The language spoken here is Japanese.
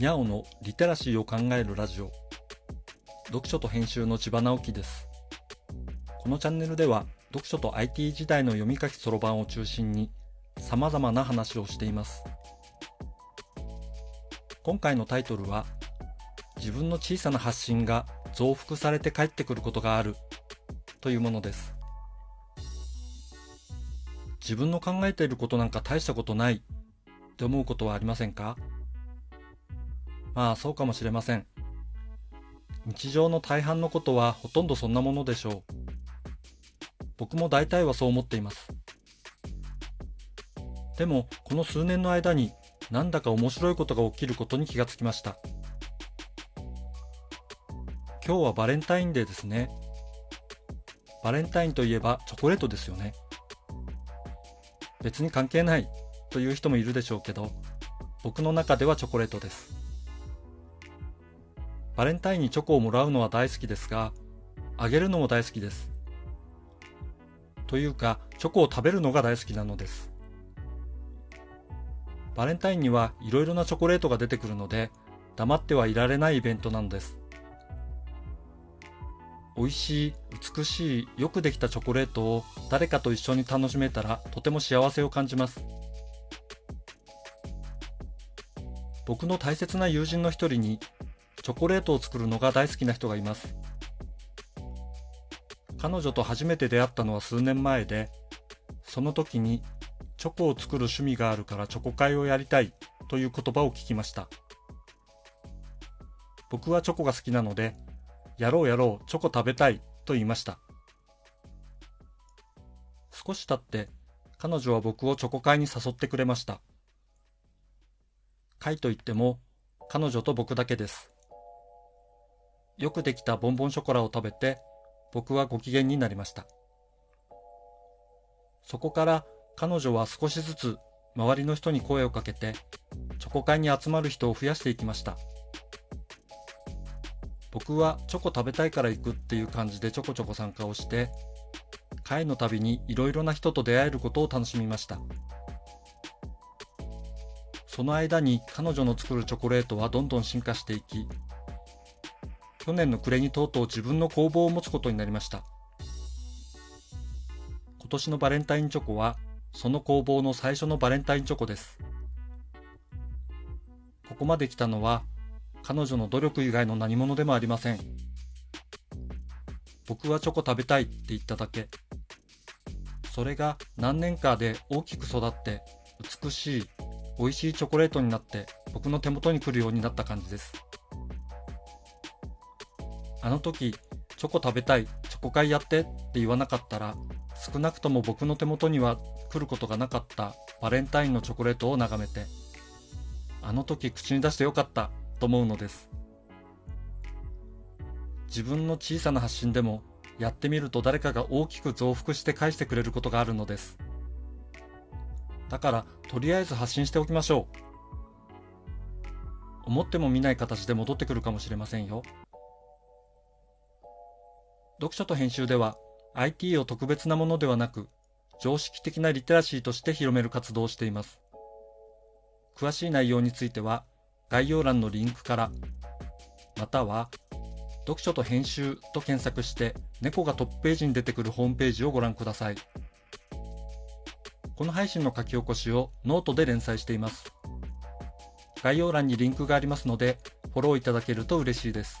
にゃおのリテラシーを考えるラジオ。読書と編集の千葉直樹です。このチャンネルでは読書と IT 時代の読み書きそろばんを中心に様々な話をしています。今回のタイトルは自分の小さな発信が増幅されて帰ってくることがあるというものです。自分の考えていることなんか大したことないって思うことはありませんか？まあそうかもしれません。日常の大半のことはほとんどそんなものでしょう。僕も大体はそう思っています。でもこの数年の間になんだか面白いことが起きることに気がつきました。今日はバレンタインデーですね。バレンタインといえばチョコレートですよね。別に関係ないという人もいるでしょうけど、僕の中ではチョコレートです。バレンタインにチョコをもらうのは大好きですが、あげるのも大好きです。というか、チョコを食べるのが大好きなのです。バレンタインにはいろいろなチョコレートが出てくるので、黙ってはいられないイベントなのです。美味しい、美しい、よくできたチョコレートを誰かと一緒に楽しめたらとても幸せを感じます。僕の大切な友人の一人にチョコレートを作るのが大好きな人がいます。彼女と初めて出会ったのは数年前で、その時にチョコを作る趣味があるからチョコ会をやりたいという言葉を聞きました。僕はチョコが好きなので、やろうやろう、チョコ食べたいと言いました。少し経って彼女は僕をチョコ会に誘ってくれました。会といっても彼女と僕だけです。よくできたボンボンショコラを食べて、僕はご機嫌になりました。そこから彼女は少しずつ周りの人に声をかけて、チョコ会に集まる人を増やしていきました。僕はチョコ食べたいから行くっていう感じでちょこちょこ参加をして、会のたびにいろいろな人と出会えることを楽しみました。その間に彼女の作るチョコレートはどんどん進化していき、去年の暮れにとうとう自分の工房を持つことになりました。今年のバレンタインチョコは、その工房の最初のバレンタインチョコです。ここまで来たのは、彼女の努力以外の何者でもありません。僕はチョコ食べたいって言っただけ。それが何年かで大きく育って美しい美味しいチョコレートになって僕の手元に来るようになった感じです。あの時、チョコ食べたい、チョコ会やってって言わなかったら、少なくとも僕の手元には来ることがなかったバレンタインのチョコレートを眺めて、あの時口に出してよかったと思うのです。自分の小さな発信でもやってみると誰かが大きく増幅して返してくれることがあるのです。だからとりあえず発信しておきましょう。思っても見ない形で戻ってくるかもしれませんよ。読書と編集では IT を特別なものではなく常識的なリテラシーとして広める活動をしています。詳しい内容については概要欄のリンクからまたは読書と編集と検索して猫がトップページに出てくるホームページをご覧ください。この配信の書き起こしをノートで連載しています。概要欄にリンクがありますのでフォローいただけると嬉しいです。